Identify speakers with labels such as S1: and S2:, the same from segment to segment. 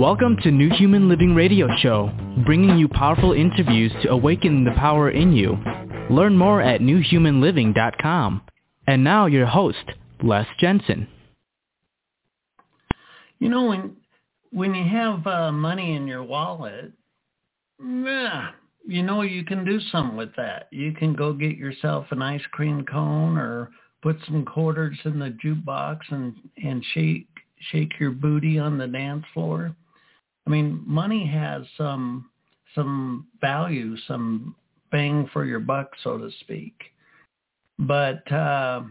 S1: Welcome to New Human Living Radio Show, bringing you powerful interviews to awaken the power in you. Learn more at newhumanliving.com. And now your host, Les Jensen.
S2: You know, when when you have uh, money in your wallet, yeah, you know you can do something with that. You can go get yourself an ice cream cone or put some quarters in the jukebox and and shake shake your booty on the dance floor. I mean, money has some some value, some bang for your buck, so to speak. But uh,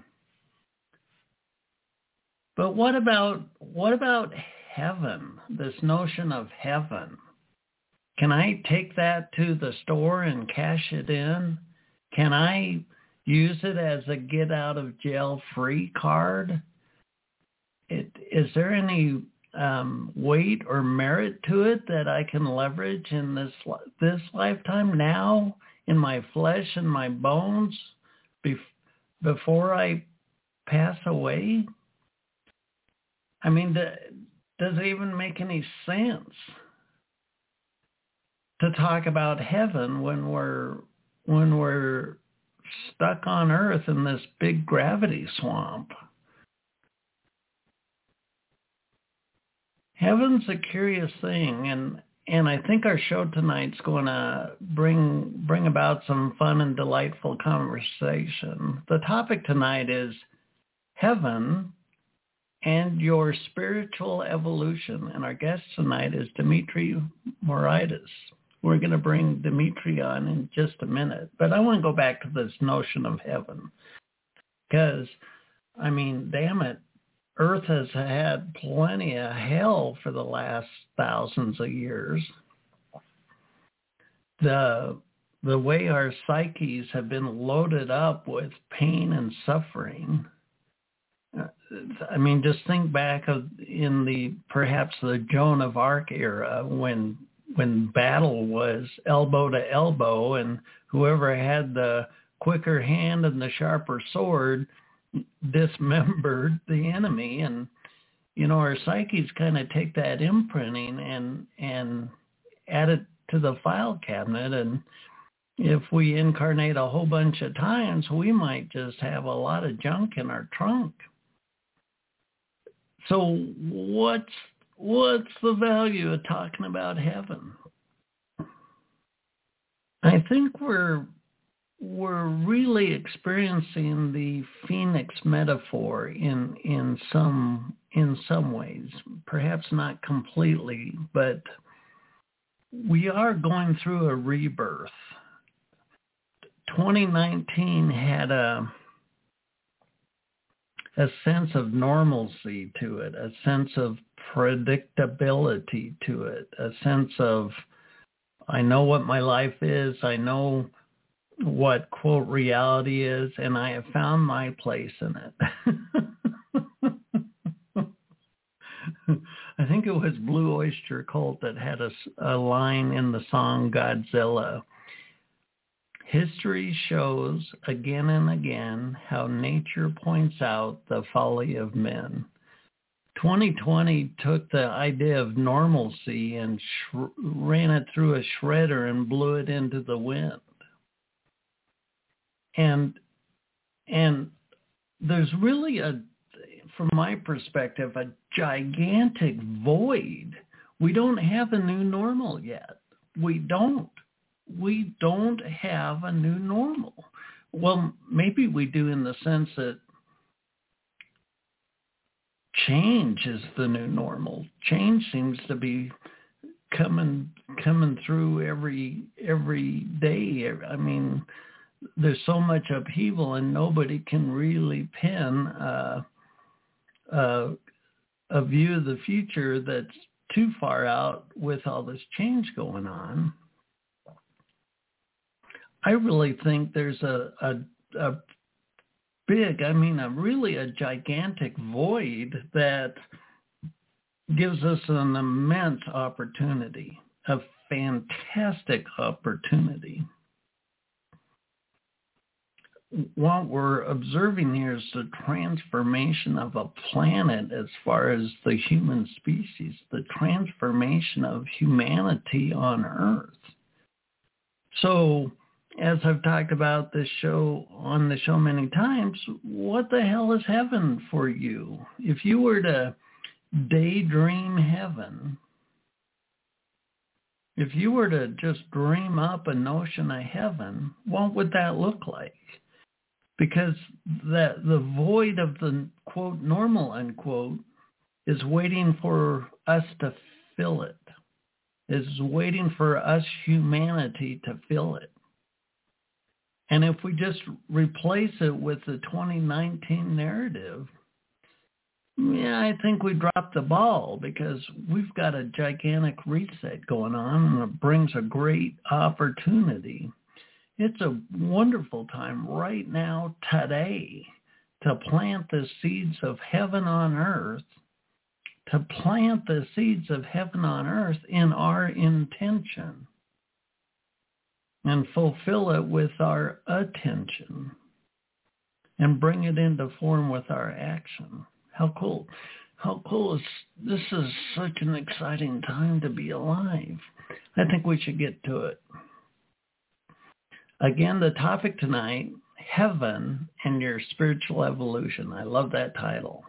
S2: but what about what about heaven? This notion of heaven. Can I take that to the store and cash it in? Can I use it as a get out of jail free card? It, is there any um, weight or merit to it that I can leverage in this this lifetime now in my flesh and my bones bef- before I pass away? I mean, does it even make any sense to talk about heaven when we're when we're stuck on earth in this big gravity swamp? Heaven's a curious thing and and I think our show tonight's going to bring bring about some fun and delightful conversation. The topic tonight is heaven and your spiritual evolution. And our guest tonight is Dimitri Moraitis. We're going to bring Dimitri on in just a minute. But I want to go back to this notion of heaven. Because, I mean, damn it, Earth has had plenty of hell for the last thousands of years. The the way our psyches have been loaded up with pain and suffering uh, I mean, just think back of in the perhaps the Joan of Arc era when when battle was elbow to elbow, and whoever had the quicker hand and the sharper sword dismembered the enemy. And you know, our psyches kind of take that imprinting and and add it to the file cabinet and if we incarnate a whole bunch of times, we might just have a lot of junk in our trunk. So what's what's the value of talking about heaven? I think we're we're really experiencing the phoenix metaphor in in some in some ways, perhaps not completely, but we are going through a rebirth. 2019 had a a sense of normalcy to it, a sense of predictability to it, a sense of I know what my life is, I know what quote reality is, and I have found my place in it. I think it was Blue Oyster Cult that had a, a line in the song Godzilla History shows again and again how nature points out the folly of men. 2020 took the idea of normalcy and sh- ran it through a shredder and blew it into the wind. And and there's really a from my perspective a gigantic void. We don't have a new normal yet. We don't we don't have a new normal. Well, maybe we do in the sense that change is the new normal. Change seems to be coming coming through every every day. I mean, there's so much upheaval, and nobody can really pin uh, uh, a view of the future that's too far out with all this change going on. I really think there's a, a, a big, I mean, a really a gigantic void that gives us an immense opportunity, a fantastic opportunity. What we're observing here is the transformation of a planet as far as the human species, the transformation of humanity on Earth. So as I've talked about this show on the show many times, what the hell is heaven for you? If you were to daydream heaven, if you were to just dream up a notion of heaven, what would that look like? Because that the void of the quote normal unquote is waiting for us to fill it. Is waiting for us humanity to fill it. And if we just replace it with the 2019 narrative, yeah, I think we dropped the ball because we've got a gigantic reset going on and it brings a great opportunity. It's a wonderful time right now, today, to plant the seeds of heaven on earth, to plant the seeds of heaven on earth in our intention and fulfill it with our attention and bring it into form with our action. How cool. How cool is this is such an exciting time to be alive. I think we should get to it. Again, the topic tonight, heaven and your spiritual evolution. I love that title.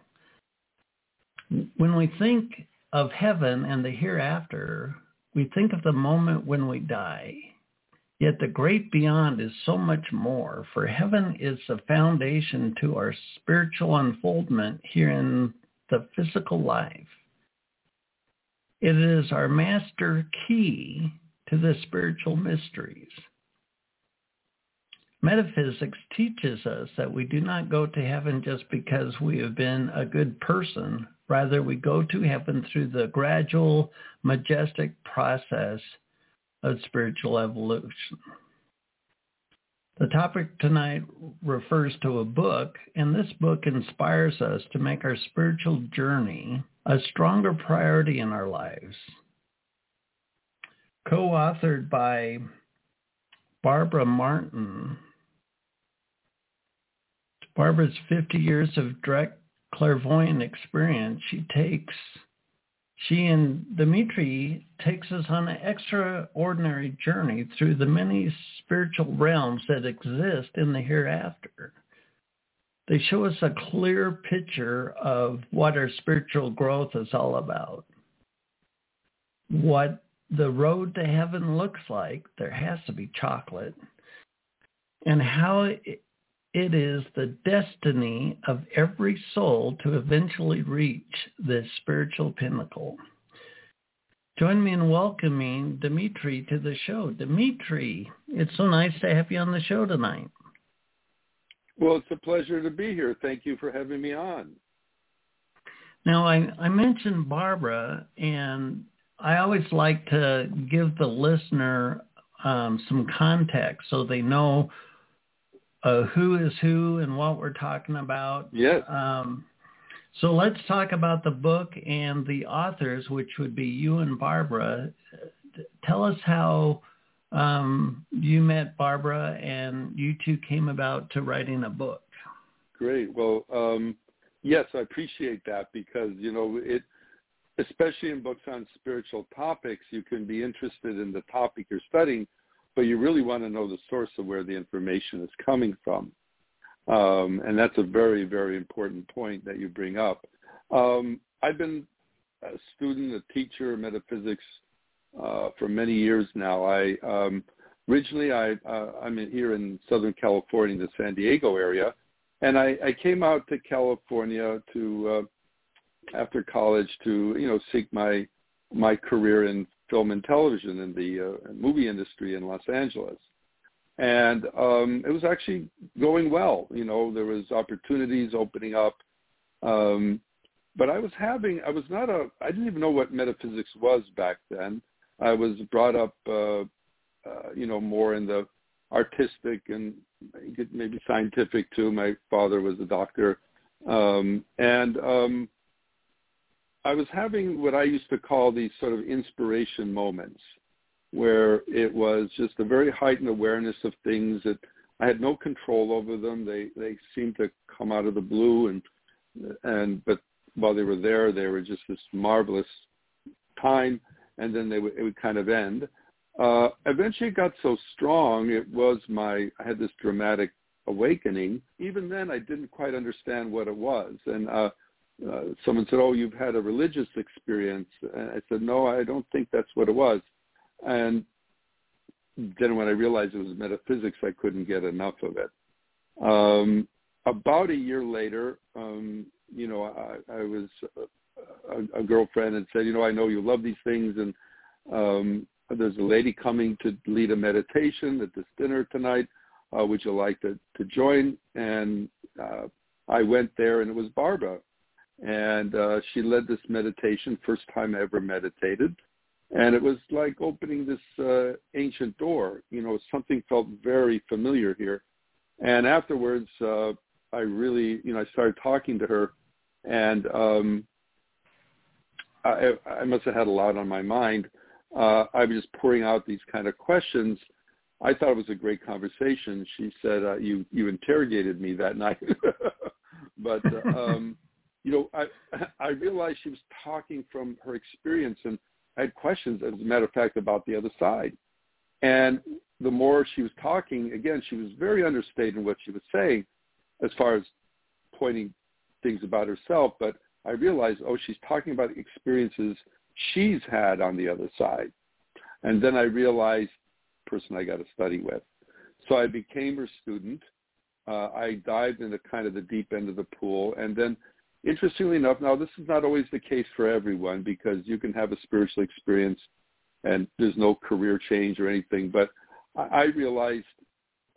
S2: When we think of heaven and the hereafter, we think of the moment when we die. Yet the great beyond is so much more, for heaven is the foundation to our spiritual unfoldment here in the physical life. It is our master key to the spiritual mysteries. Metaphysics teaches us that we do not go to heaven just because we have been a good person. Rather, we go to heaven through the gradual, majestic process of spiritual evolution. The topic tonight refers to a book, and this book inspires us to make our spiritual journey a stronger priority in our lives. Co-authored by Barbara Martin. Barbara's 50 years of direct clairvoyant experience, she takes she and Dimitri takes us on an extraordinary journey through the many spiritual realms that exist in the hereafter. They show us a clear picture of what our spiritual growth is all about. What the road to heaven looks like, there has to be chocolate, and how it is the destiny of every soul to eventually reach this spiritual pinnacle. Join me in welcoming Dimitri to the show. Dimitri, it's so nice to have you on the show tonight.
S3: Well, it's a pleasure to be here. Thank you for having me on.
S2: Now, I, I mentioned Barbara, and I always like to give the listener um, some context so they know uh, who is who and what we're talking about.
S3: Yes.
S2: Um, so let's talk about the book and the authors, which would be you and Barbara. Tell us how um, you met Barbara and you two came about to writing a book.
S3: Great. Well, um, yes, I appreciate that because, you know, it, especially in books on spiritual topics, you can be interested in the topic you're studying, but you really want to know the source of where the information is coming from. Um, and that's a very, very important point that you bring up. Um, I've been a student, a teacher of metaphysics uh, for many years now. I um, originally I uh, I'm in, here in Southern California, in the San Diego area, and I, I came out to California to uh, after college to you know seek my my career in film and television in the uh, movie industry in Los Angeles. And um, it was actually going well. You know, there was opportunities opening up. Um, but I was having, I was not a, I didn't even know what metaphysics was back then. I was brought up, uh, uh, you know, more in the artistic and maybe scientific too. My father was a doctor. Um, and um, I was having what I used to call these sort of inspiration moments where it was just a very heightened awareness of things that I had no control over them. They they seemed to come out of the blue, and and but while they were there, they were just this marvelous time, and then they would it would kind of end. Uh, eventually, it got so strong. It was my I had this dramatic awakening. Even then, I didn't quite understand what it was, and uh, uh, someone said, "Oh, you've had a religious experience." And I said, "No, I don't think that's what it was." And then when I realized it was metaphysics, I couldn't get enough of it. Um, about a year later, um, you know, I, I was a, a girlfriend and said, you know, I know you love these things, and um, there's a lady coming to lead a meditation at this dinner tonight. Uh, would you like to, to join? And uh, I went there, and it was Barbara, and uh, she led this meditation. First time I ever meditated, and it was like opening this uh, ancient door. You know, something felt very familiar here. And afterwards, uh, I really, you know, I started talking to her, and um, I, I must have had a lot on my mind. Uh, I was just pouring out these kind of questions. I thought it was a great conversation. She said, uh, "You you interrogated me that night," but uh, um, you know, I I realized she was talking from her experience, and I had questions, as a matter of fact, about the other side. And the more she was talking, again, she was very understated in what she was saying, as far as pointing things about herself. But I realized, oh, she's talking about experiences she's had on the other side. And then I realized person I got to study with. So I became her student. Uh, I dived into kind of the deep end of the pool. And then interestingly enough, now this is not always the case for everyone because you can have a spiritual experience and there's no career change or anything. But I, realized,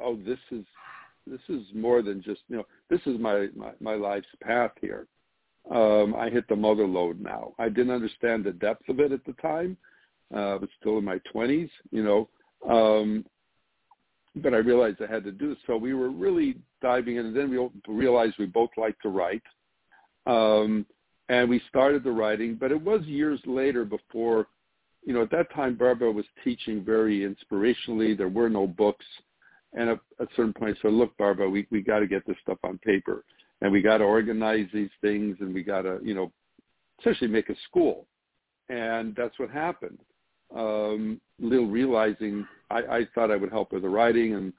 S3: oh, this is this is more than just you know this is my my, my life's path here um, I hit the mother load now. I didn't understand the depth of it at the time. Uh, I was still in my 20s, you know, um, but I realized I had to do this. So we were really diving in, and then we realized we both like to write. Um, and we started the writing, but it was years later before, you know, at that time Barbara was teaching very inspirationally. There were no books. And at a certain point, I said, look, Barbara, we, we got to get this stuff on paper and we got to organize these things and we got to you know essentially make a school and that's what happened um little realizing i i thought i would help with the writing and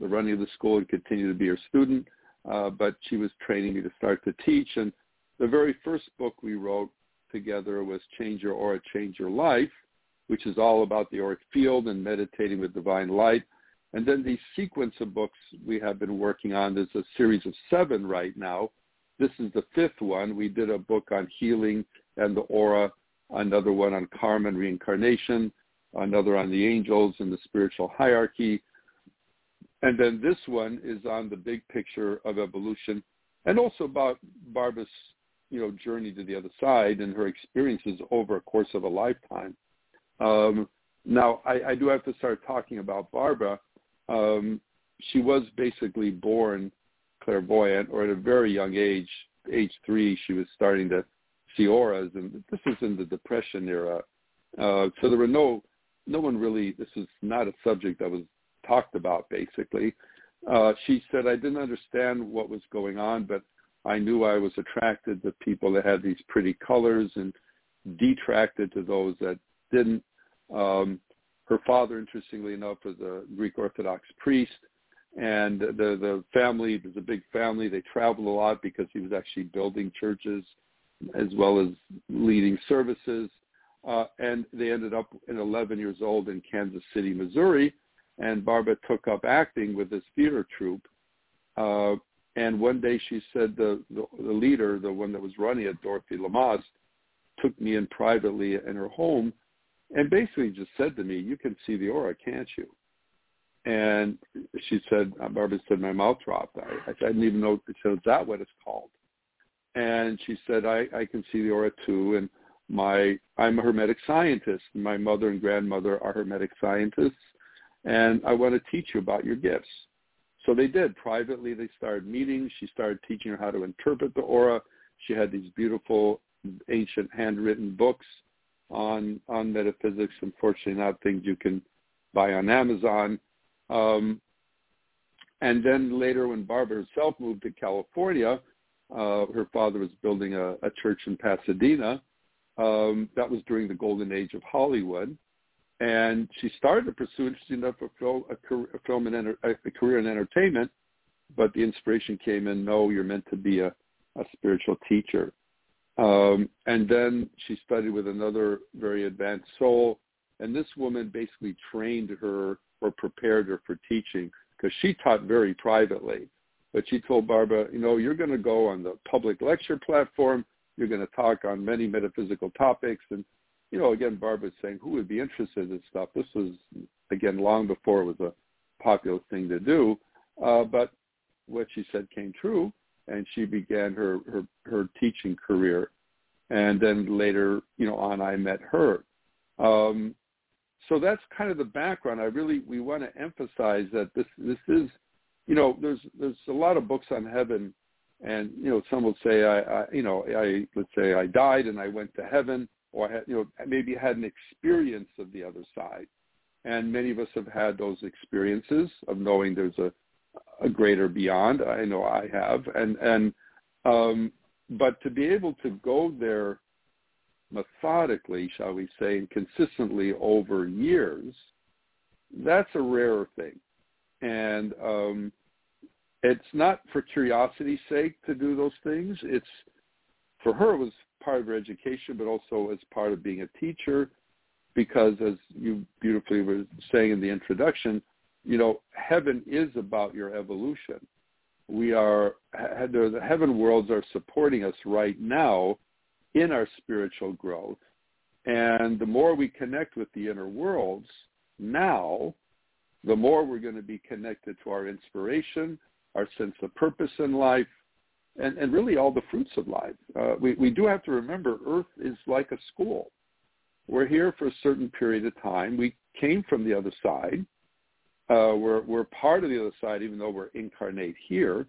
S3: the running of the school and continue to be her student uh but she was training me to start to teach and the very first book we wrote together was change your aura change your life which is all about the auric field and meditating with divine light and then the sequence of books we have been working on, there's a series of seven right now. This is the fifth one. We did a book on healing and the aura, another one on karma and reincarnation, another on the angels and the spiritual hierarchy. And then this one is on the big picture of evolution and also about Barbara's, you know, journey to the other side and her experiences over a course of a lifetime. Um, now, I, I do have to start talking about Barbara um, she was basically born clairvoyant, or at a very young age, age three, she was starting to see auras, and this was in the Depression era. Uh, so there were no, no one really. This is not a subject that was talked about. Basically, uh, she said, "I didn't understand what was going on, but I knew I was attracted to people that had these pretty colors and detracted to those that didn't." Um, her father, interestingly enough, was a Greek Orthodox priest, and the the family was a big family. They traveled a lot because he was actually building churches as well as leading services. Uh, and they ended up in 11 years old in Kansas City, Missouri, and Barbara took up acting with this theater troupe. Uh, and one day she said the, the the leader, the one that was running it, Dorothy Lamaze, took me in privately in her home and basically just said to me, "You can see the aura, can't you?" And she said, Barbara said, my mouth dropped. I, I didn't even know. Said, "Is that what it's called?" And she said, "I, I can see the aura too." And my I'm a hermetic scientist. My mother and grandmother are hermetic scientists, and I want to teach you about your gifts. So they did. Privately, they started meeting. She started teaching her how to interpret the aura. She had these beautiful ancient handwritten books on on metaphysics. Unfortunately, not things you can buy on Amazon. Um, and then later when Barbara herself moved to California, uh, her father was building a, a church in Pasadena. Um, that was during the golden age of Hollywood. And she started to pursue, interesting enough, a, film, a, career, a film in enter, a career in entertainment, but the inspiration came in, no, you're meant to be a, a spiritual teacher. Um, and then she studied with another very advanced soul, and this woman basically trained her or prepared her for teaching because she taught very privately. But she told Barbara, you know, you're going to go on the public lecture platform. You're going to talk on many metaphysical topics. And, you know, again, Barbara's saying, who would be interested in this stuff? This was, again, long before it was a popular thing to do. Uh, but what she said came true, and she began her, her, her teaching career. And then later, you know, on I met her. Um, so that's kind of the background. I really we want to emphasize that this this is, you know, there's there's a lot of books on heaven, and you know, some will say I, I you know I let's say I died and I went to heaven, or had you know maybe had an experience of the other side, and many of us have had those experiences of knowing there's a a greater beyond. I know I have, and and um, but to be able to go there methodically, shall we say, and consistently over years, that's a rarer thing. And um, it's not for curiosity's sake to do those things. It's for her it was part of her education, but also as part of being a teacher, because as you beautifully were saying in the introduction, you know, heaven is about your evolution. We are the heaven worlds are supporting us right now in our spiritual growth. And the more we connect with the inner worlds now, the more we're going to be connected to our inspiration, our sense of purpose in life, and, and really all the fruits of life. Uh, we, we do have to remember Earth is like a school. We're here for a certain period of time. We came from the other side. Uh, we're, we're part of the other side, even though we're incarnate here.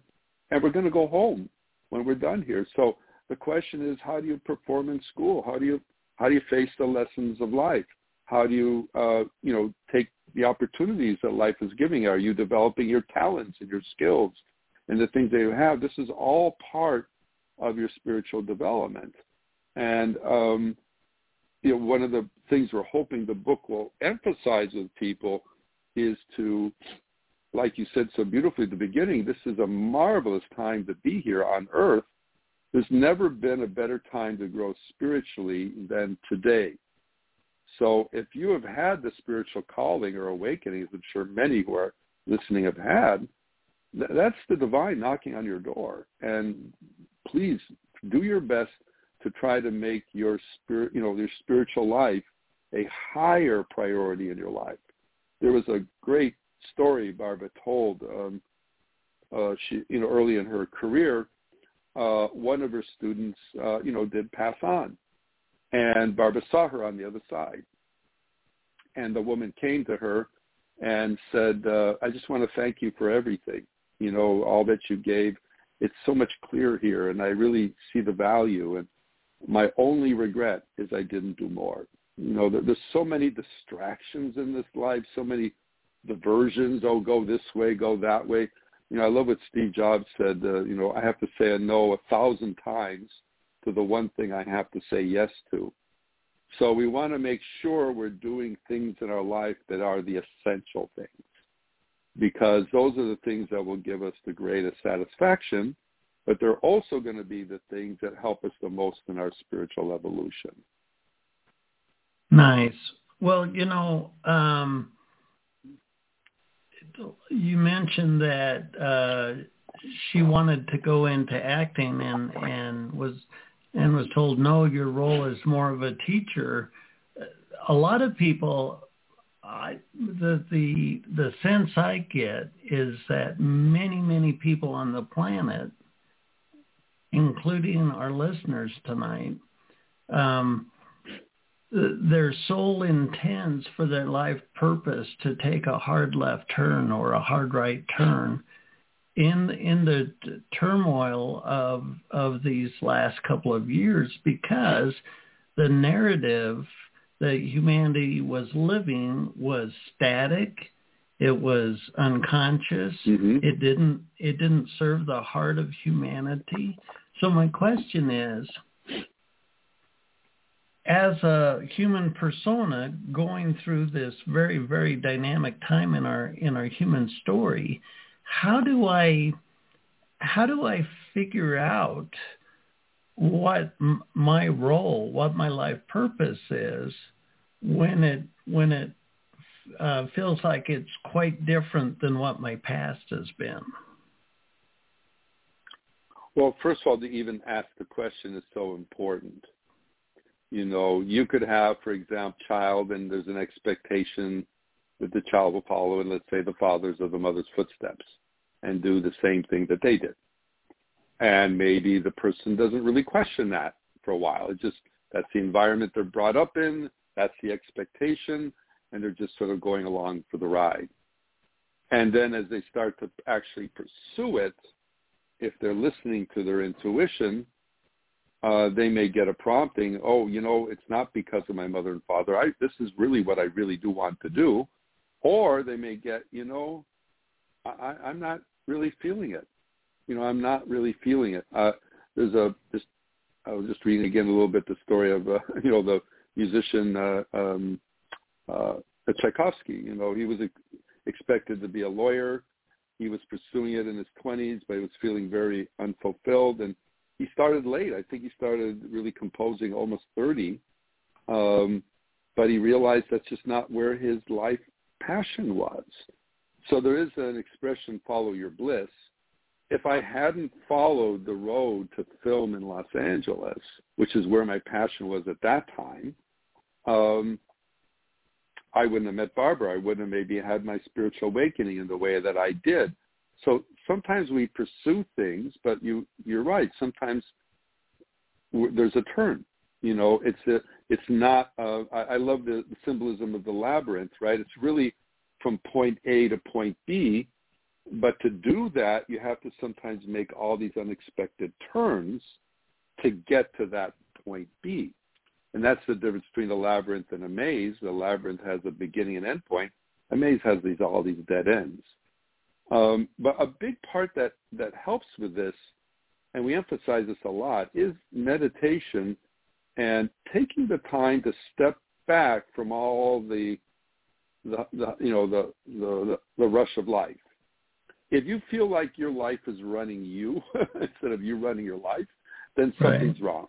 S3: And we're going to go home when we're done here. So the question is, how do you perform in school? How do you how do you face the lessons of life? How do you uh, you know take the opportunities that life is giving? Are you developing your talents and your skills and the things that you have? This is all part of your spiritual development. And um, you know, one of the things we're hoping the book will emphasize with people is to, like you said so beautifully at the beginning, this is a marvelous time to be here on Earth there's never been a better time to grow spiritually than today. So if you have had the spiritual calling or awakening, as I'm sure many who are listening have had, that's the divine knocking on your door. And please do your best to try to make your spirit, you know, your spiritual life a higher priority in your life. There was a great story Barbara told. Um, uh, she, you know, early in her career, uh, one of her students, uh, you know, did pass on. And Barbara saw her on the other side. And the woman came to her and said, uh, I just want to thank you for everything, you know, all that you gave. It's so much clearer here, and I really see the value. And my only regret is I didn't do more. You know, there's so many distractions in this life, so many diversions. Oh, go this way, go that way you know, I love what Steve Jobs said. Uh, you know, I have to say a no a thousand times to the one thing I have to say yes to. So we want to make sure we're doing things in our life that are the essential things, because those are the things that will give us the greatest satisfaction. But they're also going to be the things that help us the most in our spiritual evolution.
S2: Nice. Well, you know, um, you mentioned that uh, she wanted to go into acting and and was and was told no, your role is more of a teacher. A lot of people, I, the the the sense I get is that many many people on the planet, including our listeners tonight, um, their soul intends for their life purpose to take a hard left turn or a hard right turn in in the turmoil of of these last couple of years because the narrative that humanity was living was static It was unconscious.
S3: Mm-hmm.
S2: It didn't it didn't serve the heart of humanity. So my question is as a human persona going through this very very dynamic time in our in our human story, how do I how do I figure out what m- my role, what my life purpose is when it when it uh, feels like it's quite different than what my past has been.
S3: Well, first of all, to even ask the question is so important. You know, you could have, for example, child, and there's an expectation that the child will follow in, let's say, the father's or the mother's footsteps and do the same thing that they did. And maybe the person doesn't really question that for a while. It just that's the environment they're brought up in, that's the expectation, and they're just sort of going along for the ride. And then as they start to actually pursue it, if they're listening to their intuition, uh, they may get a prompting, oh, you know, it's not because of my mother and father. I, this is really what I really do want to do. Or they may get, you know, I, I'm not really feeling it. You know, I'm not really feeling it. Uh, there's a just I was just reading again a little bit the story of uh, you know the musician uh, um, uh, Tchaikovsky. You know, he was expected to be a lawyer. He was pursuing it in his 20s, but he was feeling very unfulfilled. And he started late. I think he started really composing almost 30. Um, but he realized that's just not where his life passion was. So there is an expression, follow your bliss. If I hadn't followed the road to film in Los Angeles, which is where my passion was at that time, um, I wouldn't have met Barbara. I wouldn't have maybe had my spiritual awakening in the way that I did. So sometimes we pursue things, but you you're right. Sometimes there's a turn. You know, it's a it's not. Uh, I, I love the, the symbolism of the labyrinth. Right? It's really from point A to point B, but to do that, you have to sometimes make all these unexpected turns to get to that point B. And that's the difference between a labyrinth and a maze. The labyrinth has a beginning and end point. A maze has these all these dead ends. Um, but a big part that, that helps with this, and we emphasize this a lot, is meditation and taking the time to step back from all the, the, the you know the, the the rush of life. If you feel like your life is running you instead of you running your life, then something's right. wrong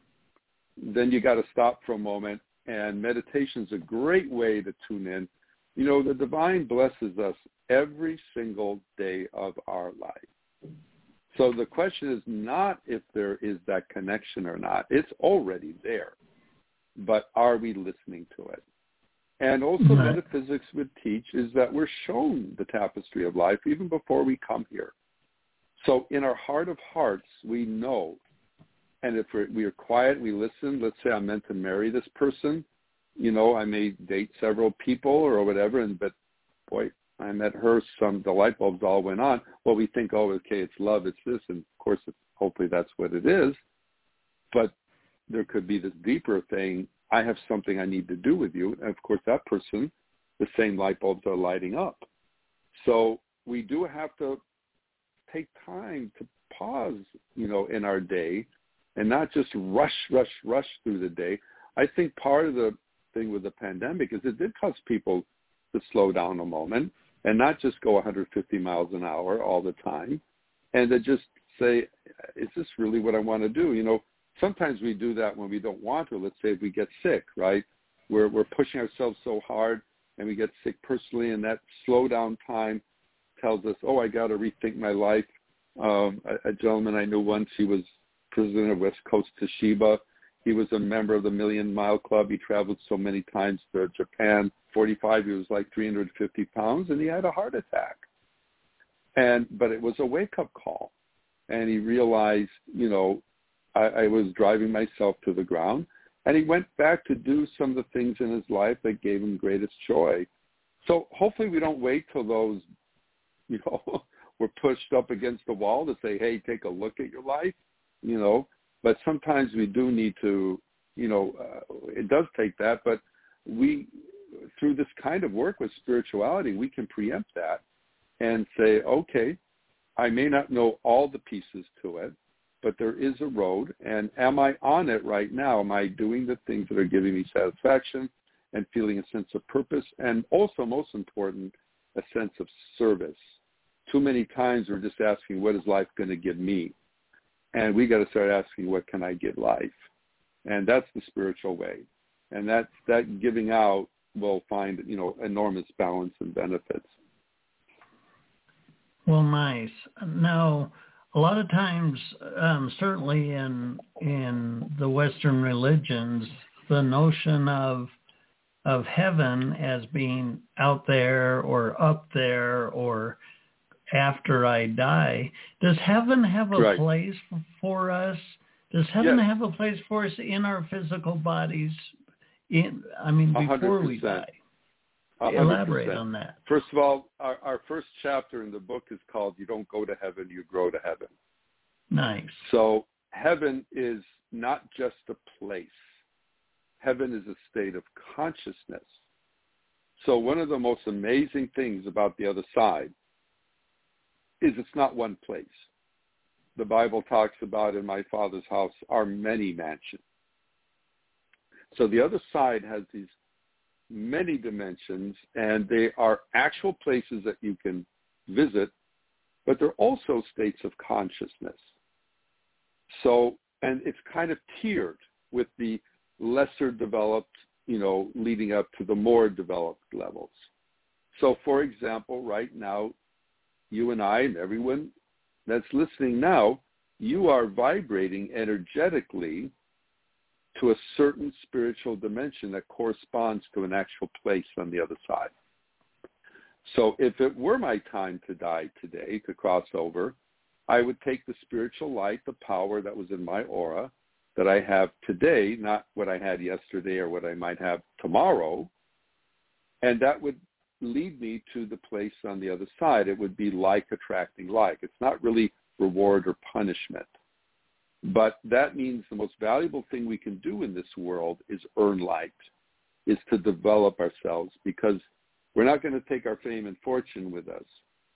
S3: then you got to stop for a moment. And meditation is a great way to tune in. You know, the divine blesses us every single day of our life. So the question is not if there is that connection or not. It's already there. But are we listening to it? And also right. metaphysics would teach is that we're shown the tapestry of life even before we come here. So in our heart of hearts, we know and if we're, we are quiet, we listen. Let's say I'm meant to marry this person. You know, I may date several people or whatever, and but boy, I met her. Some the light bulbs all went on. Well, we think, oh, okay, it's love, it's this, and of course, it's, hopefully that's what it is. But there could be this deeper thing. I have something I need to do with you, and of course, that person, the same light bulbs are lighting up. So we do have to take time to pause, you know, in our day and not just rush, rush, rush through the day. I think part of the thing with the pandemic is it did cause people to slow down a moment and not just go 150 miles an hour all the time and to just say, is this really what I want to do? You know, sometimes we do that when we don't want to. Let's say we get sick, right? We're, we're pushing ourselves so hard and we get sick personally and that slow down time tells us, oh, I got to rethink my life. Um, a, a gentleman I knew once, he was president of West Coast Toshiba. He was a member of the Million Mile Club. He traveled so many times to Japan. 45, he was like 350 pounds, and he had a heart attack. And but it was a wake-up call, and he realized, you know, I, I was driving myself to the ground, and he went back to do some of the things in his life that gave him greatest joy. So hopefully, we don't wait till those, you know, we're pushed up against the wall to say, hey, take a look at your life you know, but sometimes we do need to, you know, uh, it does take that, but we through this kind of work with spirituality, we can preempt that and say, okay, I may not know all the pieces to it, but there is a road, and am I on it right now? Am I doing the things that are giving me satisfaction and feeling a sense of purpose, and also, most important, a sense of service? Too many times we're just asking, what is life going to give me? And we got to start asking, what can I give life? And that's the spiritual way. And that that giving out will find, you know, enormous balance and benefits.
S2: Well, nice. Now, a lot of times, um, certainly in in the Western religions, the notion of of heaven as being out there or up there or after I die. Does heaven have a right. place for us? Does heaven yes. have a place for us in our physical bodies? In I mean, before 100%. we die. Uh, 100%. Elaborate on that.
S3: First of all, our, our first chapter in the book is called "You Don't Go to Heaven, You Grow to Heaven."
S2: Nice.
S3: So heaven is not just a place. Heaven is a state of consciousness. So one of the most amazing things about the other side is it's not one place. The Bible talks about in my father's house are many mansions. So the other side has these many dimensions and they are actual places that you can visit, but they're also states of consciousness. So, and it's kind of tiered with the lesser developed, you know, leading up to the more developed levels. So for example, right now, you and I and everyone that's listening now, you are vibrating energetically to a certain spiritual dimension that corresponds to an actual place on the other side. So if it were my time to die today, to cross over, I would take the spiritual light, the power that was in my aura that I have today, not what I had yesterday or what I might have tomorrow, and that would lead me to the place on the other side. It would be like attracting like. It's not really reward or punishment. But that means the most valuable thing we can do in this world is earn light, is to develop ourselves because we're not going to take our fame and fortune with us,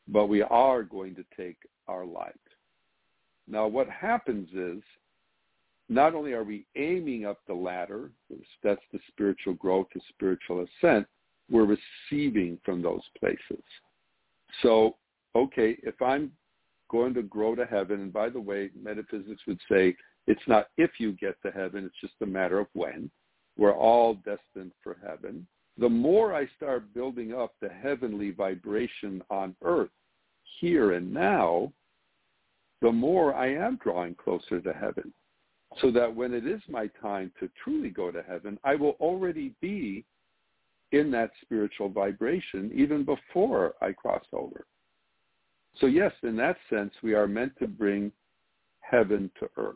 S3: but we are going to take our light. Now what happens is not only are we aiming up the ladder, that's the spiritual growth, the spiritual ascent, we're receiving from those places. So, okay, if I'm going to grow to heaven, and by the way, metaphysics would say it's not if you get to heaven, it's just a matter of when. We're all destined for heaven. The more I start building up the heavenly vibration on earth, here and now, the more I am drawing closer to heaven. So that when it is my time to truly go to heaven, I will already be in that spiritual vibration even before I cross over. So yes, in that sense, we are meant to bring heaven to earth.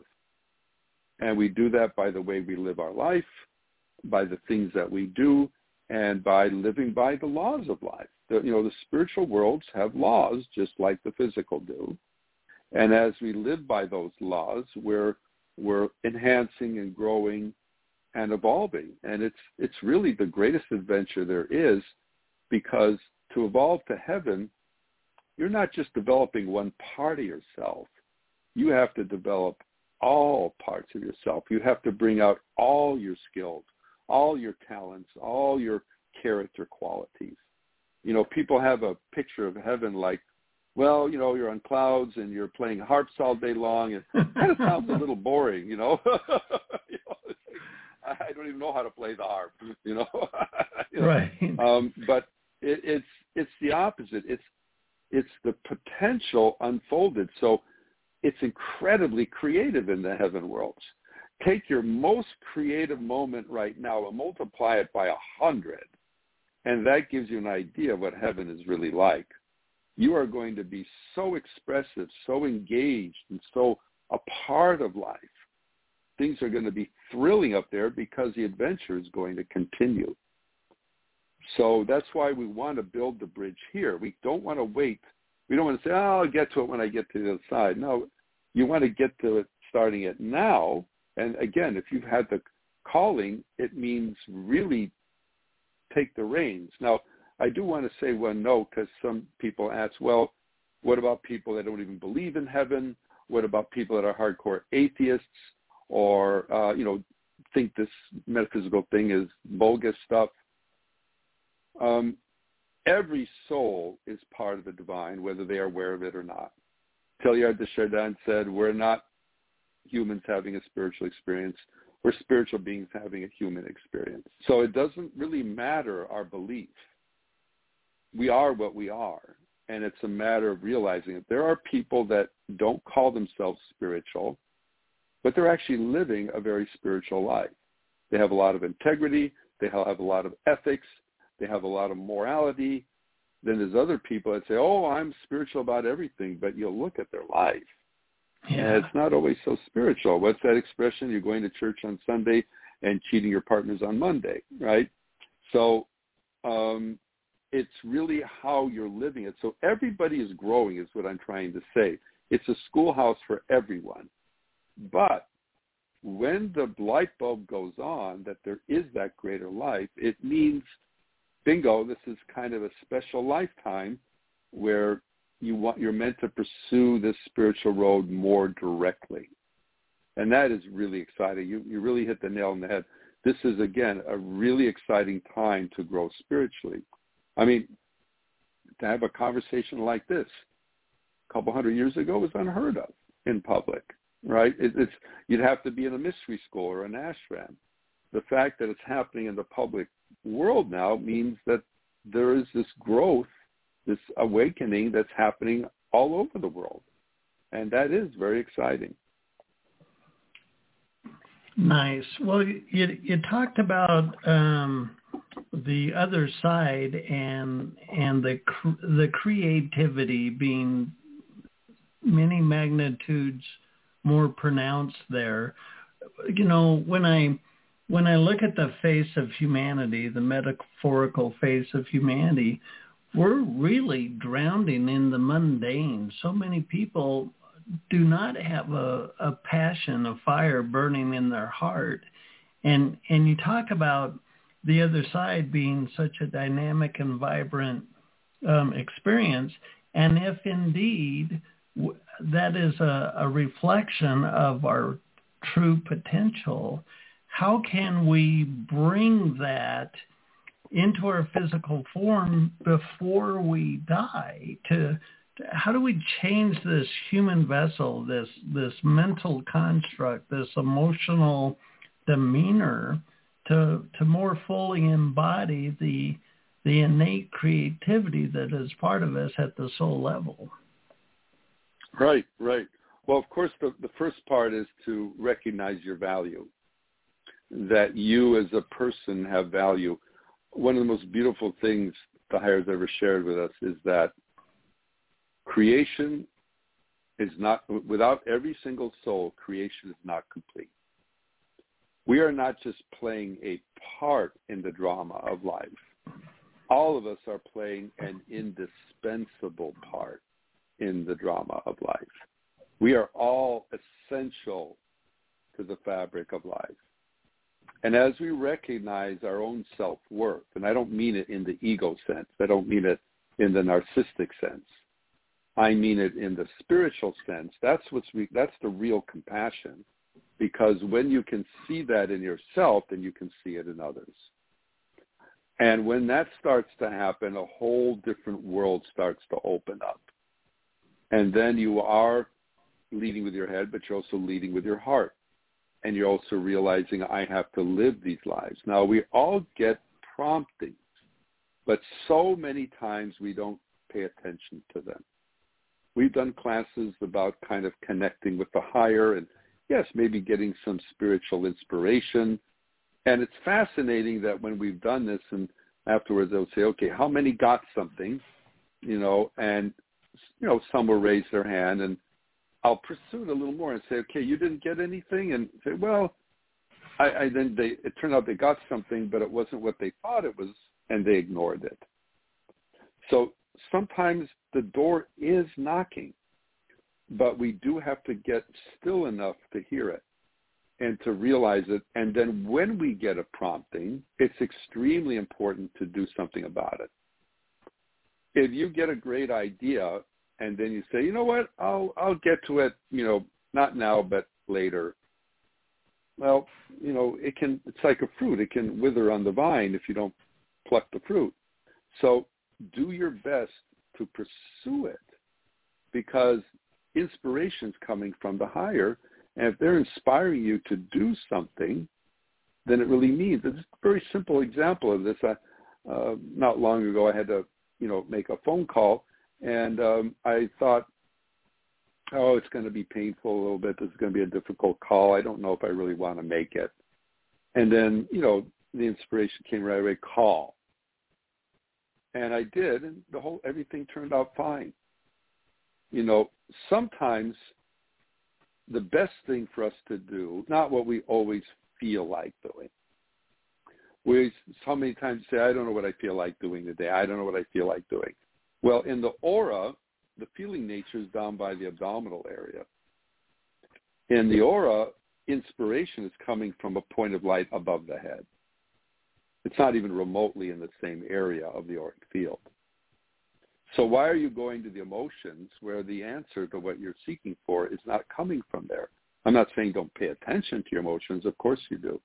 S3: And we do that by the way we live our life, by the things that we do, and by living by the laws of life. The, you know, the spiritual worlds have laws just like the physical do. And as we live by those laws, we're, we're enhancing and growing and evolving. And it's it's really the greatest adventure there is because to evolve to heaven, you're not just developing one part of yourself. You have to develop all parts of yourself. You have to bring out all your skills, all your talents, all your character qualities. You know, people have a picture of heaven like, well, you know, you're on clouds and you're playing harps all day long. It kind of sounds a little boring, you know. you know I don't even know how to play the harp, you know.
S2: you know? Right.
S3: Um, but it, it's it's the opposite. It's it's the potential unfolded. So it's incredibly creative in the heaven worlds. Take your most creative moment right now and multiply it by a hundred, and that gives you an idea of what heaven is really like. You are going to be so expressive, so engaged, and so a part of life things are going to be thrilling up there because the adventure is going to continue. So that's why we want to build the bridge here. We don't want to wait. We don't want to say, oh, I'll get to it when I get to the other side. No, you want to get to it starting it now. And again, if you've had the calling, it means really take the reins. Now, I do want to say one note because some people ask, well, what about people that don't even believe in heaven? What about people that are hardcore atheists or, uh, you know, think this metaphysical thing is bogus stuff? Um, every soul is part of the divine, whether they are aware of it or not. Teilhard de Chardin said, we're not humans having a spiritual experience. We're spiritual beings having a human experience. So it doesn't really matter our belief. We are what we are. And it's a matter of realizing that there are people that don't call themselves spiritual, but they're actually living a very spiritual life. They have a lot of integrity. They have a lot of ethics. They have a lot of morality. Then there's other people that say, oh, I'm spiritual about everything, but you'll look at their life. Yeah. And it's not always so spiritual. What's that expression? You're going to church on Sunday and cheating your partners on Monday, right? So um, it's really how you're living it. So everybody is growing is what I'm trying to say. It's a schoolhouse for everyone. But when the light bulb goes on that there is that greater life, it means – bingo, this is kind of a special lifetime where you want you're meant to pursue this spiritual road more directly. And that is really exciting. You you really hit the nail on the head. This is again a really exciting time to grow spiritually. I mean, to have a conversation like this a couple hundred years ago was unheard of in public, right? It, it's you'd have to be in a mystery school or an ashram. The fact that it's happening in the public world now means that there is this growth, this awakening that's happening all over the world. And that is very exciting.
S2: Nice. Well, you, you talked about um, the other side and and the the creativity being many magnitudes more pronounced there. You know, when I when I look at the face of humanity, the metaphorical face of humanity, we're really drowning in the mundane. So many people do not have a, a passion, a fire burning in their heart. And and you talk about the other side being such a dynamic and vibrant um, experience. And if indeed that is a, a reflection of our true potential, how can we bring that into our physical form before we die to, how do we change this human vessel this this mental construct this emotional demeanor to to more fully embody the the innate creativity that is part of us at the soul level?
S3: Right right. Well of course the, the first part is to recognize your value that you as a person have value. One of the most beautiful things the higher ever shared with us is that creation is not, without every single soul, creation is not complete. We are not just playing a part in the drama of life. All of us are playing an indispensable part in the drama of life. We are all essential to the fabric of life. And as we recognize our own self-worth, and I don't mean it in the ego sense, I don't mean it in the narcissistic sense. I mean it in the spiritual sense. That's what's re- that's the real compassion, because when you can see that in yourself, then you can see it in others. And when that starts to happen, a whole different world starts to open up. And then you are leading with your head, but you're also leading with your heart and you're also realizing I have to live these lives. Now we all get promptings, but so many times we don't pay attention to them. We've done classes about kind of connecting with the higher and yes, maybe getting some spiritual inspiration. And it's fascinating that when we've done this and afterwards they'll say, okay, how many got something? You know, and you know, some will raise their hand and I'll pursue it a little more and say, okay, you didn't get anything, and say, well, I, I then they it turned out they got something, but it wasn't what they thought it was, and they ignored it. So sometimes the door is knocking, but we do have to get still enough to hear it. and to realize it. And then when we get a prompting, it's extremely important to do something about it. If you get a great idea and then you say, you know what, I'll I'll get to it, you know, not now but later. Well, you know, it can it's like a fruit. It can wither on the vine if you don't pluck the fruit. So do your best to pursue it because inspiration's coming from the higher and if they're inspiring you to do something, then it really means it's a very simple example of this. I, uh, not long ago, I had to, you know, make a phone call, and um, I thought, oh, it's going to be painful a little bit. This is going to be a difficult call. I don't know if I really want to make it. And then, you know, the inspiration came right away. Call. And I did, and the whole everything turned out fine. You know, sometimes the best thing for us to do, not what we always feel like doing. We so many times say, I don't know what I feel like doing today. I don't know what I feel like doing. Well, in the aura, the feeling nature is down by the abdominal area. In the aura, inspiration is coming from a point of light above the head. It's not even remotely in the same area of the auric field. So why are you going to the emotions where the answer to what you're seeking for is not coming from there? I'm not saying don't pay attention to your emotions. Of course you do.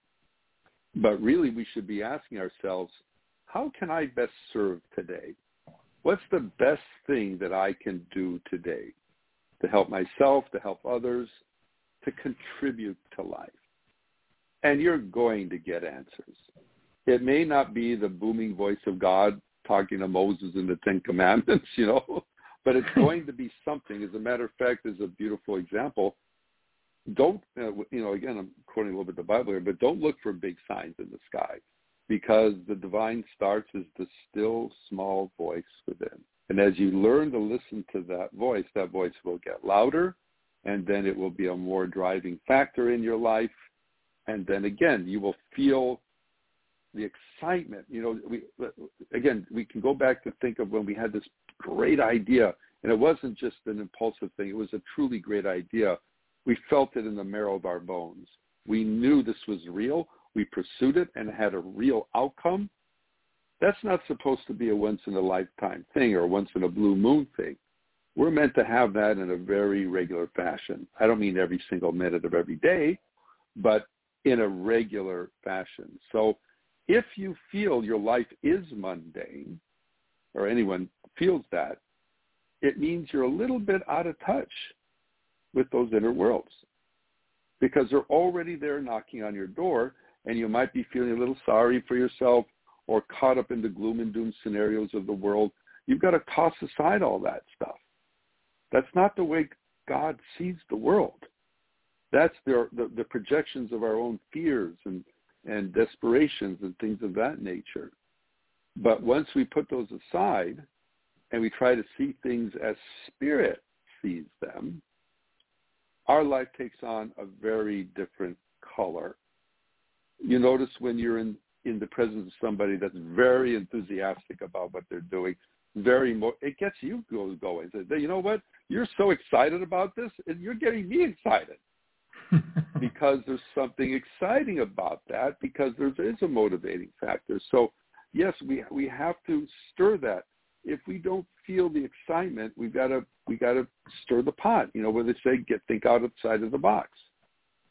S3: But really we should be asking ourselves, how can I best serve today? What's the best thing that I can do today to help myself, to help others, to contribute to life? And you're going to get answers. It may not be the booming voice of God talking to Moses in the Ten Commandments, you know, but it's going to be something. As a matter of fact, is a beautiful example. Don't, uh, you know, again, I'm quoting a little bit the Bible here, but don't look for big signs in the sky because the divine starts as the still small voice within. And as you learn to listen to that voice, that voice will get louder and then it will be a more driving factor in your life. And then again, you will feel the excitement. You know, we again we can go back to think of when we had this great idea, and it wasn't just an impulsive thing. It was a truly great idea. We felt it in the marrow of our bones. We knew this was real. We pursued it and had a real outcome. That's not supposed to be a once in a lifetime thing or a once in a blue moon thing. We're meant to have that in a very regular fashion. I don't mean every single minute of every day, but in a regular fashion. So if you feel your life is mundane, or anyone feels that, it means you're a little bit out of touch with those inner worlds because they're already there knocking on your door and you might be feeling a little sorry for yourself or caught up in the gloom and doom scenarios of the world. You've got to toss aside all that stuff. That's not the way God sees the world. That's the, the, the projections of our own fears and and desperations and things of that nature. But once we put those aside and we try to see things as spirit sees them, our life takes on a very different color. You notice when you're in, in the presence of somebody that's very enthusiastic about what they're doing, very mo- it gets you go going. You know what? You're so excited about this, and you're getting me excited. because there's something exciting about that because there is a motivating factor. So yes, we we have to stir that. If we don't feel the excitement, we've got to we got to stir the pot. You know, where they say get think outside of the box.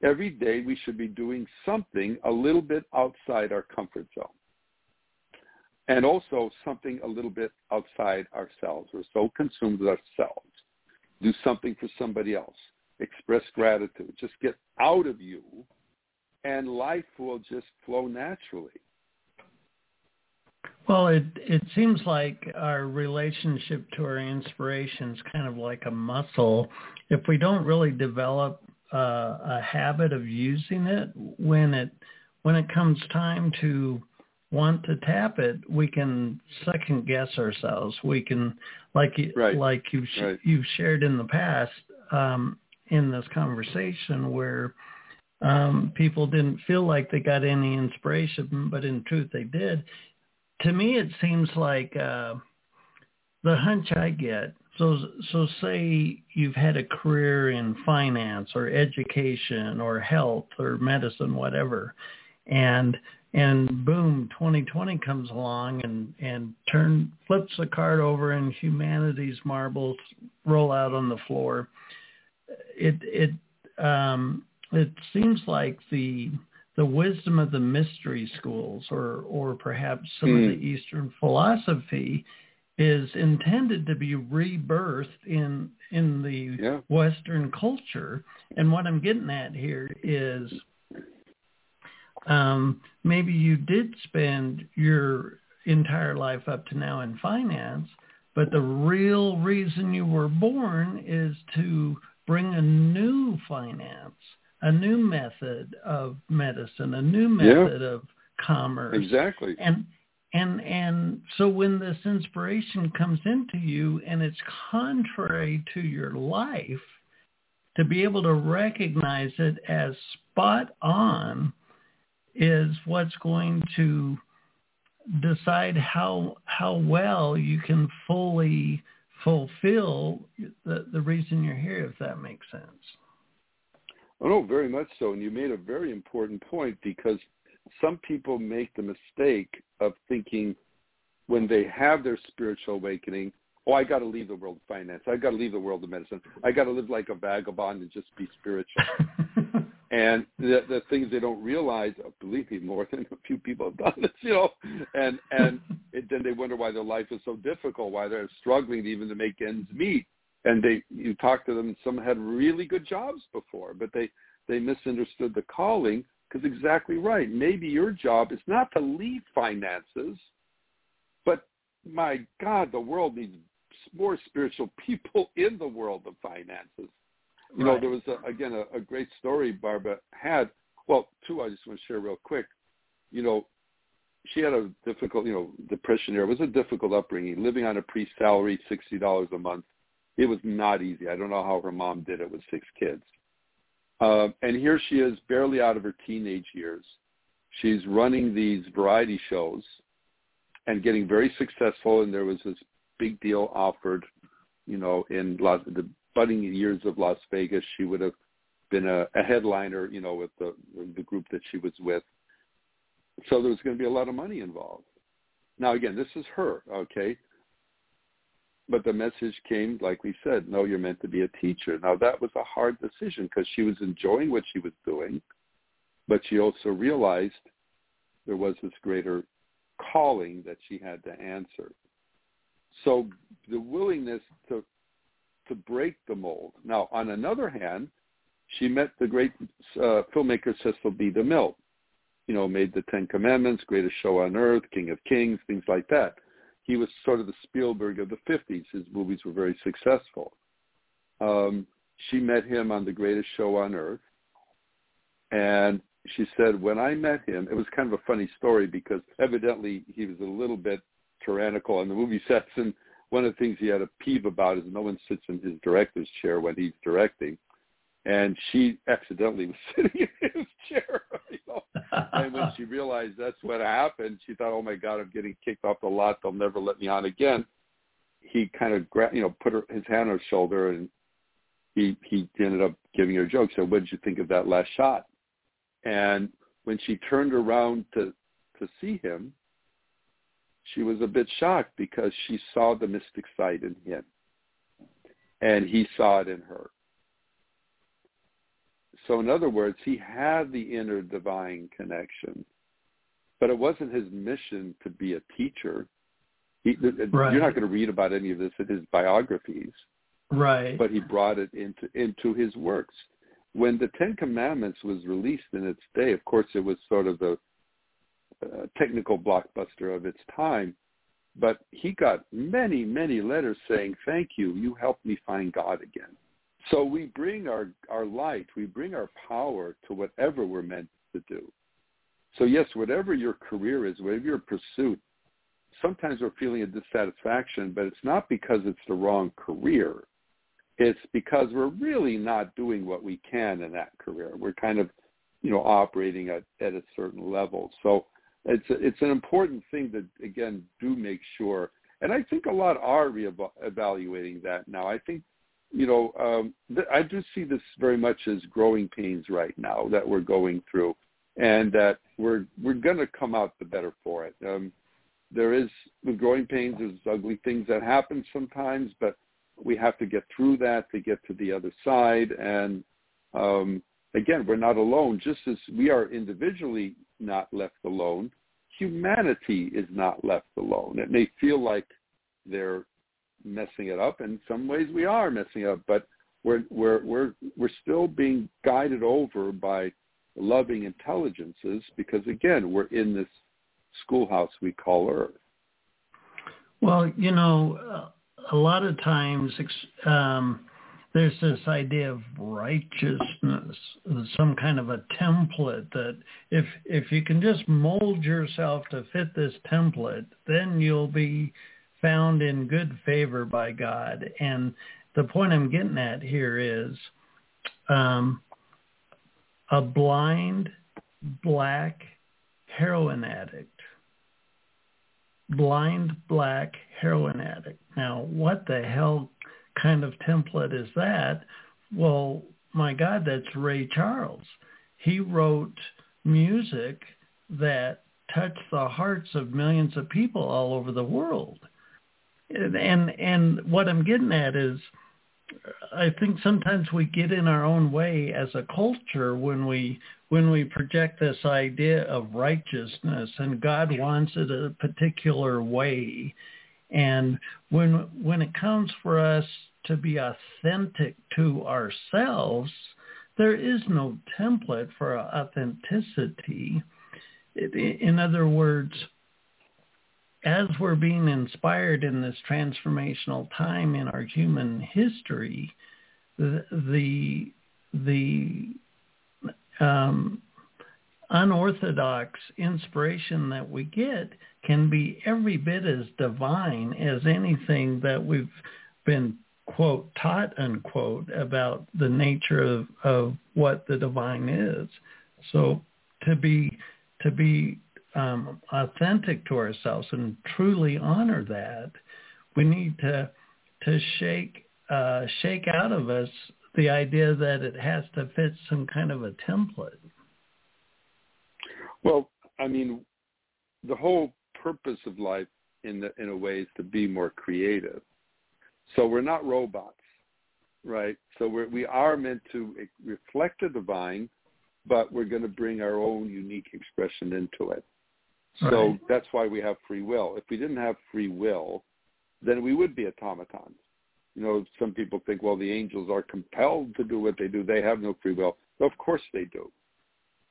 S3: Every day we should be doing something a little bit outside our comfort zone. And also something a little bit outside ourselves. We're so consumed with ourselves. Do something for somebody else express gratitude. Just get out of you, and life will just flow naturally.
S2: Well, it it seems like our relationship to our inspiration is kind of like a muscle. If we don't really develop uh, a habit of using it, when it when it comes time to want to tap it, we can second guess ourselves. We can, like right. like you've right. you've shared in the past, um, in this conversation where um, people didn't feel like they got any inspiration, but in truth they did. To me, it seems like uh, the hunch I get so so say you've had a career in finance or education or health or medicine, whatever, and and boom, 2020 comes along and and turn flips the card over and humanity's marbles roll out on the floor. It it um, it seems like the the wisdom of the mystery schools or or perhaps some mm. of the hmm. Eastern philosophy is intended to be rebirthed in in the yeah. Western culture. And what I'm getting at here is um, maybe you did spend your entire life up to now in finance, but the real reason you were born is to bring a new finance, a new method of medicine, a new method yeah. of commerce.
S3: Exactly.
S2: And and and so when this inspiration comes into you and it's contrary to your life, to be able to recognize it as spot on is what's going to decide how how well you can fully fulfill the, the reason you're here, if that makes sense.
S3: Oh, no, very much so. And you made a very important point because some people make the mistake of thinking when they have their spiritual awakening, oh, I got to leave the world of finance. I got to leave the world of medicine. I got to live like a vagabond and just be spiritual. and the the things they don't realize, oh, believe me, more than a few people have done this, you know, and and it, then they wonder why their life is so difficult, why they're struggling even to make ends meet. And they, you talk to them, some had really good jobs before, but they they misunderstood the calling because exactly right. Maybe your job is not to leave finances, but my God, the world needs more spiritual people in the world of finances. You right. know, there was a, again a, a great story Barbara had. Well, two I just want to share real quick. You know, she had a difficult, you know, depression era. It was a difficult upbringing, living on a pre-salary, sixty dollars a month. It was not easy. I don't know how her mom did it with six kids. Uh, and here she is, barely out of her teenage years. She's running these variety shows and getting very successful. And there was this big deal offered, you know, in Las, the budding years of Las Vegas. She would have been a, a headliner, you know, with the the group that she was with. So there was going to be a lot of money involved. Now, again, this is her, okay? But the message came, like we said, no, you're meant to be a teacher. Now, that was a hard decision because she was enjoying what she was doing, but she also realized there was this greater calling that she had to answer. So the willingness to to break the mold. Now, on another hand, she met the great uh, filmmaker Cecil B. DeMille. You know, made the Ten Commandments, Greatest Show on Earth, King of Kings, things like that. He was sort of the Spielberg of the 50s. His movies were very successful. Um, she met him on The Greatest Show on Earth. And she said, when I met him, it was kind of a funny story because evidently he was a little bit tyrannical on the movie sets and one of the things he had a peeve about is no one sits in his director's chair when he's directing. And she accidentally was sitting in his chair, you know. and when she realized that's what happened, she thought, "Oh my God, I'm getting kicked off the lot. They'll never let me on again." He kind of, gra- you know, put her, his hand on her shoulder, and he he ended up giving her a joke. So, what did you think of that last shot? And when she turned around to to see him, she was a bit shocked because she saw the mystic side in him and he saw it in her. So in other words, he had the inner divine connection, but it wasn't his mission to be a teacher. He, right. You're not going to read about any of this in his biographies.
S2: Right.
S3: But he brought it into into his works. When the Ten Commandments was released in its day, of course, it was sort of the uh, technical blockbuster of its time. But he got many, many letters saying, thank you, you helped me find God again. So we bring our, our light, we bring our power to whatever we're meant to do. So yes, whatever your career is, whatever your pursuit, sometimes we're feeling a dissatisfaction, but it's not because it's the wrong career. It's because we're really not doing what we can in that career. We're kind of, you know, operating at, at a certain level. So it's a, it's an important thing to again do make sure and I think a lot are reevaluating that now. I think, you know, um, th- I do see this very much as growing pains right now that we're going through, and that we're we're going to come out the better for it. Um, there is with growing pains, there's ugly things that happen sometimes, but we have to get through that to get to the other side. And um, again, we're not alone. Just as we are individually not left alone, humanity is not left alone. It may feel like they're messing it up. In some ways, we are messing it up, but we're we're we're we're still being guided over by loving intelligences because again, we're in this schoolhouse we call Earth.
S2: Well, you know, a lot of times um, there's this idea of righteousness, some kind of a template that if if you can just mold yourself to fit this template, then you'll be found in good favor by God. And the point I'm getting at here is um, a blind black heroin addict. Blind black heroin addict. Now, what the hell kind of template is that? Well, my God, that's Ray Charles. He wrote music that touched the hearts of millions of people all over the world. And and, what I'm getting at is I think sometimes we get in our own way as a culture when we when we project this idea of righteousness and God wants it a particular way and when when it comes for us to be authentic to ourselves, there is no template for authenticity. In other words, as we're being inspired in this transformational time in our human history, the the, the um, unorthodox inspiration that we get can be every bit as divine as anything that we've been quote taught unquote about the nature of, of what the divine is. So to be to be um, authentic to ourselves and truly honor that, we need to to shake uh, shake out of us the idea that it has to fit some kind of a template.
S3: Well, I mean, the whole purpose of life in the, in a way is to be more creative. So we're not robots, right? So we're, we are meant to reflect the divine, but we're going to bring our own unique expression into it. So right. that's why we have free will. If we didn't have free will, then we would be automatons. You know, some people think, well, the angels are compelled to do what they do. They have no free will. Well, of course they do.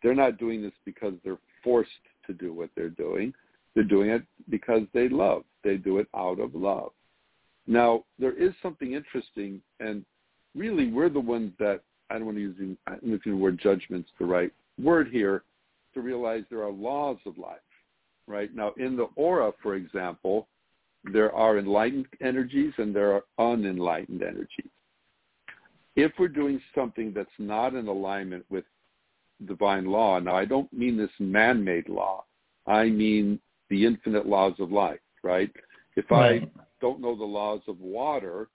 S3: They're not doing this because they're forced to do what they're doing. They're doing it because they love. They do it out of love. Now, there is something interesting, and really we're the ones that, I don't want to use the, I don't know if the word judgment's the right word here, to realize there are laws of life, right? Now, in the aura, for example, there are enlightened energies and there are unenlightened energies. If we're doing something that's not in alignment with divine law, now I don't mean this man-made law, I mean the infinite laws of life, right? If right. I don't know the laws of water,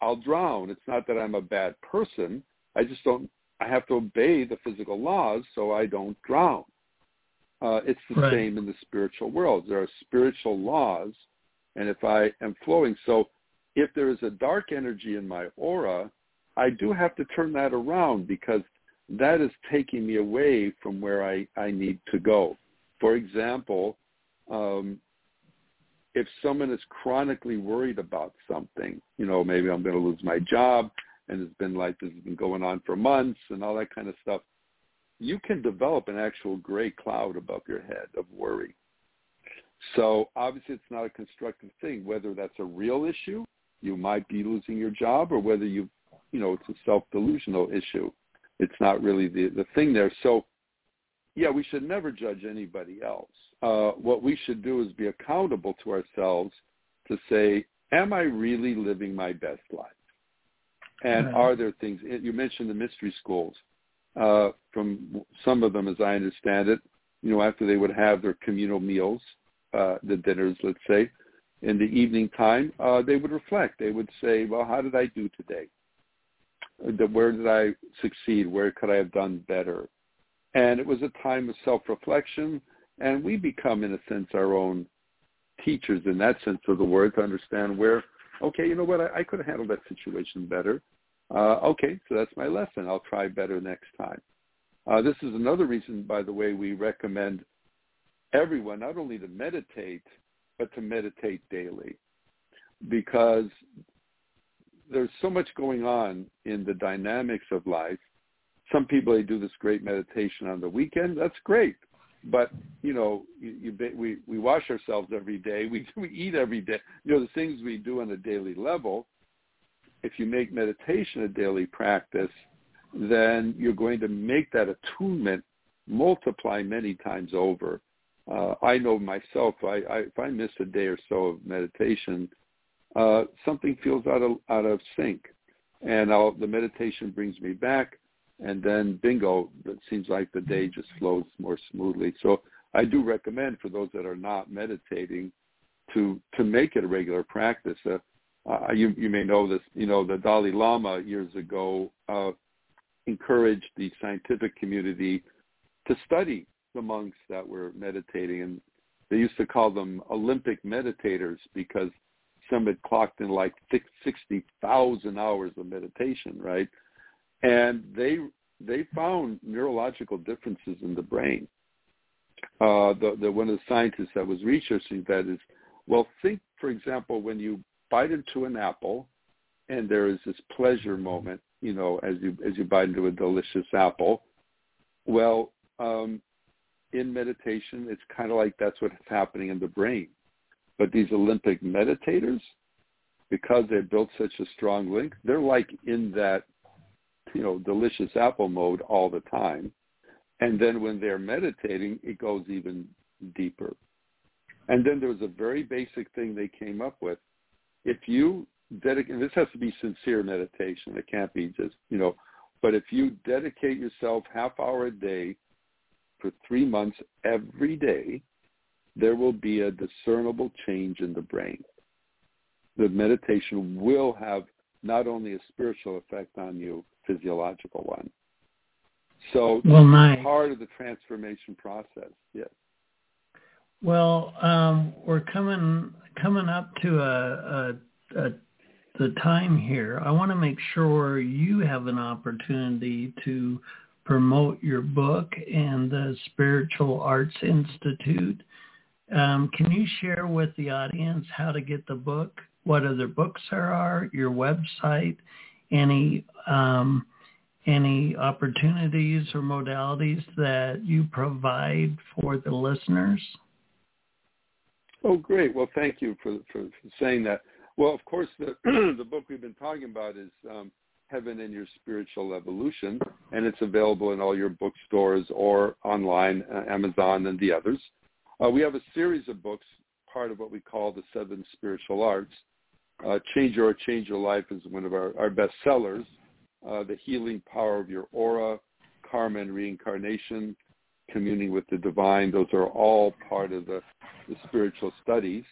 S3: I'll drown. It's not that I'm a bad person. I just don't, I have to obey the physical laws so I don't drown. Uh, it's the right. same in the spiritual world. There are spiritual laws, and if I am flowing, so if there is a dark energy in my aura, I do have to turn that around because that is taking me away from where I, I need to go. For example, um, if someone is chronically worried about something, you know, maybe I'm going to lose my job and it's been like this has been going on for months and all that kind of stuff, you can develop an actual gray cloud above your head of worry. So obviously it's not a constructive thing, whether that's a real issue, you might be losing your job, or whether you, you know, it's a self-delusional issue. It's not really the, the thing there. So yeah, we should never judge anybody else. Uh, what we should do is be accountable to ourselves to say, am I really living my best life? And right. are there things, you mentioned the mystery schools. Uh, from some of them, as I understand it, you know, after they would have their communal meals, uh, the dinners, let's say, in the evening time, uh, they would reflect. They would say, well, how did I do today? Where did I succeed? Where could I have done better? And it was a time of self-reflection, and we become, in a sense, our own teachers in that sense of the word to understand where, okay, you know what, I, I could have handled that situation better. Uh, okay, so that's my lesson. I'll try better next time. Uh, this is another reason, by the way, we recommend everyone not only to meditate, but to meditate daily because there's so much going on in the dynamics of life. Some people they do this great meditation on the weekend. That's great, but you know, you, you, we we wash ourselves every day. We we eat every day. You know, the things we do on a daily level. If you make meditation a daily practice, then you're going to make that attunement multiply many times over uh, I know myself, I, I, if I miss a day or so of meditation, uh, something feels out of out of sync, and I'll, the meditation brings me back, and then bingo, it seems like the day just flows more smoothly. So I do recommend for those that are not meditating to to make it a regular practice. Uh, uh, you you may know this. You know the Dalai Lama years ago uh, encouraged the scientific community to study the monks that were meditating, and they used to call them Olympic meditators because some had clocked in like 60,000 hours of meditation, right? And they they found neurological differences in the brain. Uh, the, the one of the scientists that was researching that is, well, think for example when you bite into an apple, and there is this pleasure moment, you know, as you as you bite into a delicious apple. Well, um, in meditation, it's kind of like that's what's happening in the brain. But these Olympic meditators, because they've built such a strong link, they're like in that, you know, delicious apple mode all the time. And then when they're meditating, it goes even deeper. And then there was a very basic thing they came up with. If you dedicate, this has to be sincere meditation. It can't be just, you know, but if you dedicate yourself half hour a day for three months every day, there will be a discernible change in the brain. The meditation will have not only a spiritual effect on you, physiological one. So
S2: well, nice.
S3: part of the transformation process. Yes.
S2: Well, um, we're coming coming up to a, a, a the time here. I want to make sure you have an opportunity to promote your book and the Spiritual Arts Institute. Um, can you share with the audience how to get the book, what other books there are, your website, any um, any opportunities or modalities that you provide for the listeners?
S3: Oh, great. Well, thank you for, for, for saying that. Well, of course, the, the book we've been talking about is um, Heaven and Your Spiritual Evolution, and it's available in all your bookstores or online, uh, Amazon and the others. Uh, we have a series of books, part of what we call the Seven Spiritual Arts. Uh, Change Your Change Your Life is one of our, our best sellers. Uh, the Healing Power of Your Aura, Karma and Reincarnation, Communing with the Divine, those are all part of the, the spiritual studies.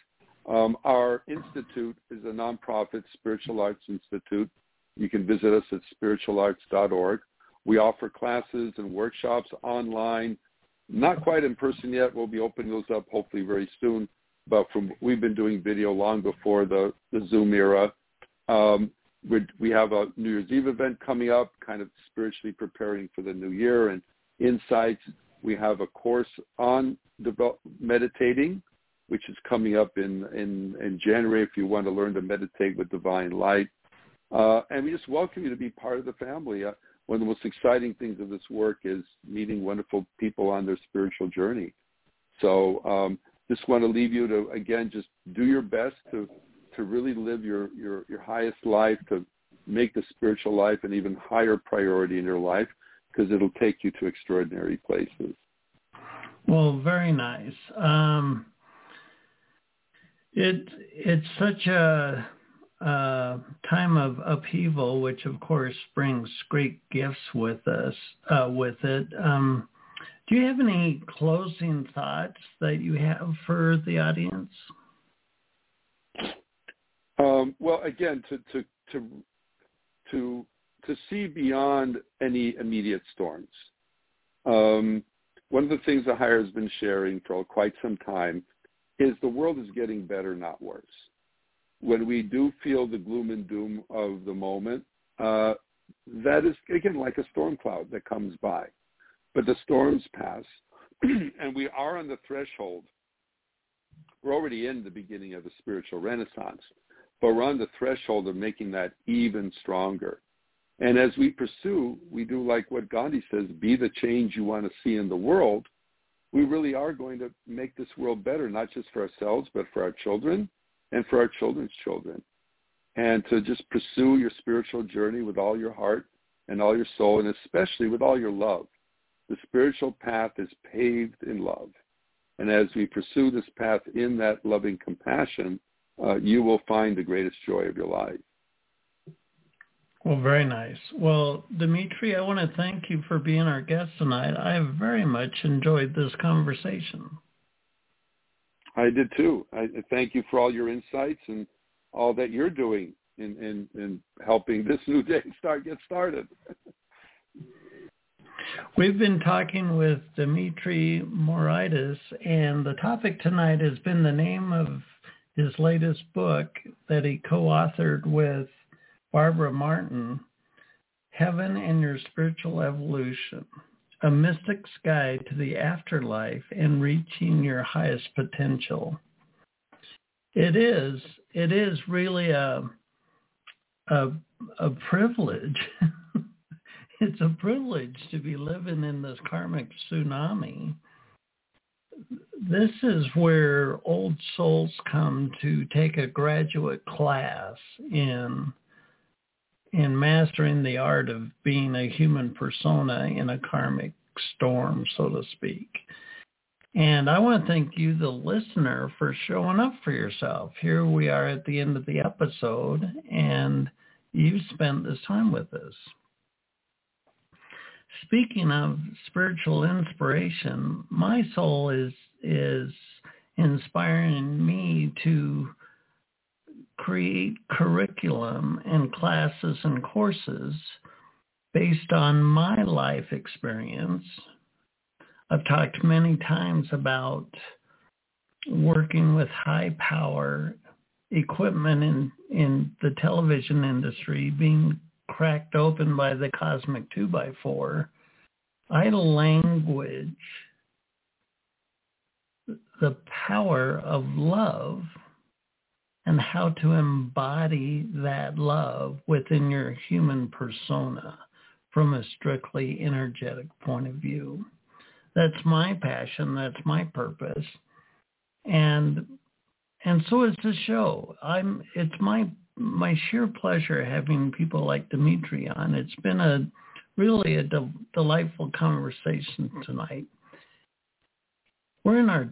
S3: Um, our institute is a nonprofit spiritual arts institute you can visit us at spiritualarts.org. We offer classes and workshops online, not quite in person yet. We'll be opening those up hopefully very soon. But from we've been doing video long before the, the Zoom era. Um, we have a New Year's Eve event coming up, kind of spiritually preparing for the new year and insights. We have a course on meditating, which is coming up in, in, in January if you want to learn to meditate with divine light. Uh, and we just welcome you to be part of the family. Uh, one of the most exciting things of this work is meeting wonderful people on their spiritual journey. So um, just want to leave you to, again, just do your best to, to really live your, your, your highest life, to make the spiritual life an even higher priority in your life because it'll take you to extraordinary places.
S2: Well, very nice. Um, it it's such a uh, time of upheaval, which of course brings great gifts with us uh, with it. Um, do you have any closing thoughts that you have for the audience?
S3: Um, well, again, to to to to to see beyond any immediate storms. Um, one of the things the higher has been sharing for quite some time is the world is getting better, not worse. When we do feel the gloom and doom of the moment, uh, that is again like a storm cloud that comes by. But the storms pass, and we are on the threshold. We're already in the beginning of the spiritual renaissance, but we're on the threshold of making that even stronger. And as we pursue, we do like what Gandhi says, be the change you want to see in the world. We really are going to make this world better, not just for ourselves, but for our children and for our children's children. And to just pursue your spiritual journey with all your heart and all your soul, and especially with all your love. The spiritual path is paved in love. And as we pursue this path in that loving compassion, uh, you will find the greatest joy of your life.
S2: Well, very nice. Well, Dimitri, I want to thank you for being our guest tonight. I very much enjoyed this conversation.
S3: I did too. I thank you for all your insights and all that you're doing in, in, in helping this new day start get started.
S2: We've been talking with Dimitri Moraitis, and the topic tonight has been the name of his latest book that he co-authored with Barbara Martin, Heaven and Your Spiritual Evolution, a mystic's guide to the afterlife and reaching your highest potential. It is, it is really a, a, a privilege. it's a privilege to be living in this karmic tsunami. This is where old souls come to take a graduate class in in mastering the art of being a human persona in a karmic storm, so to speak. And I want to thank you, the listener, for showing up for yourself. Here we are at the end of the episode, and you've spent this time with us. Speaking of spiritual inspiration, my soul is is inspiring me to create curriculum and classes and courses based on my life experience. I've talked many times about working with high power equipment in, in the television industry being cracked open by the cosmic 2x4. I language the power of love and how to embody that love within your human persona from a strictly energetic point of view. That's my passion. That's my purpose. And and so is the show. I'm it's my my sheer pleasure having people like Dimitri on. It's been a really a de- delightful conversation tonight. We're in our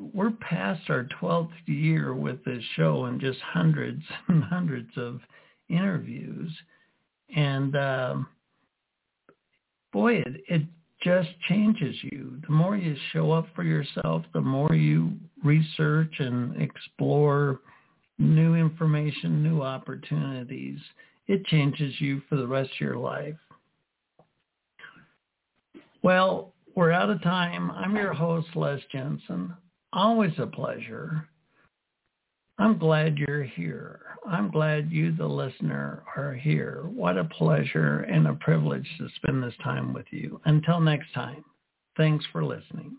S2: we're past our 12th year with this show and just hundreds and hundreds of interviews. And um, boy, it, it just changes you. The more you show up for yourself, the more you research and explore new information, new opportunities, it changes you for the rest of your life. Well, we're out of time. I'm your host, Les Jensen. Always a pleasure. I'm glad you're here. I'm glad you, the listener, are here. What a pleasure and a privilege to spend this time with you. Until next time, thanks for listening.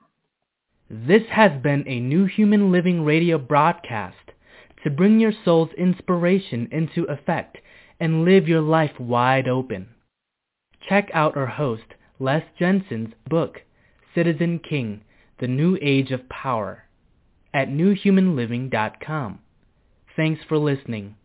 S1: This has been a New Human Living radio broadcast to bring your soul's inspiration into effect and live your life wide open. Check out our host, Les Jensen's book, Citizen King, The New Age of Power, at newhumanliving.com. Thanks for listening.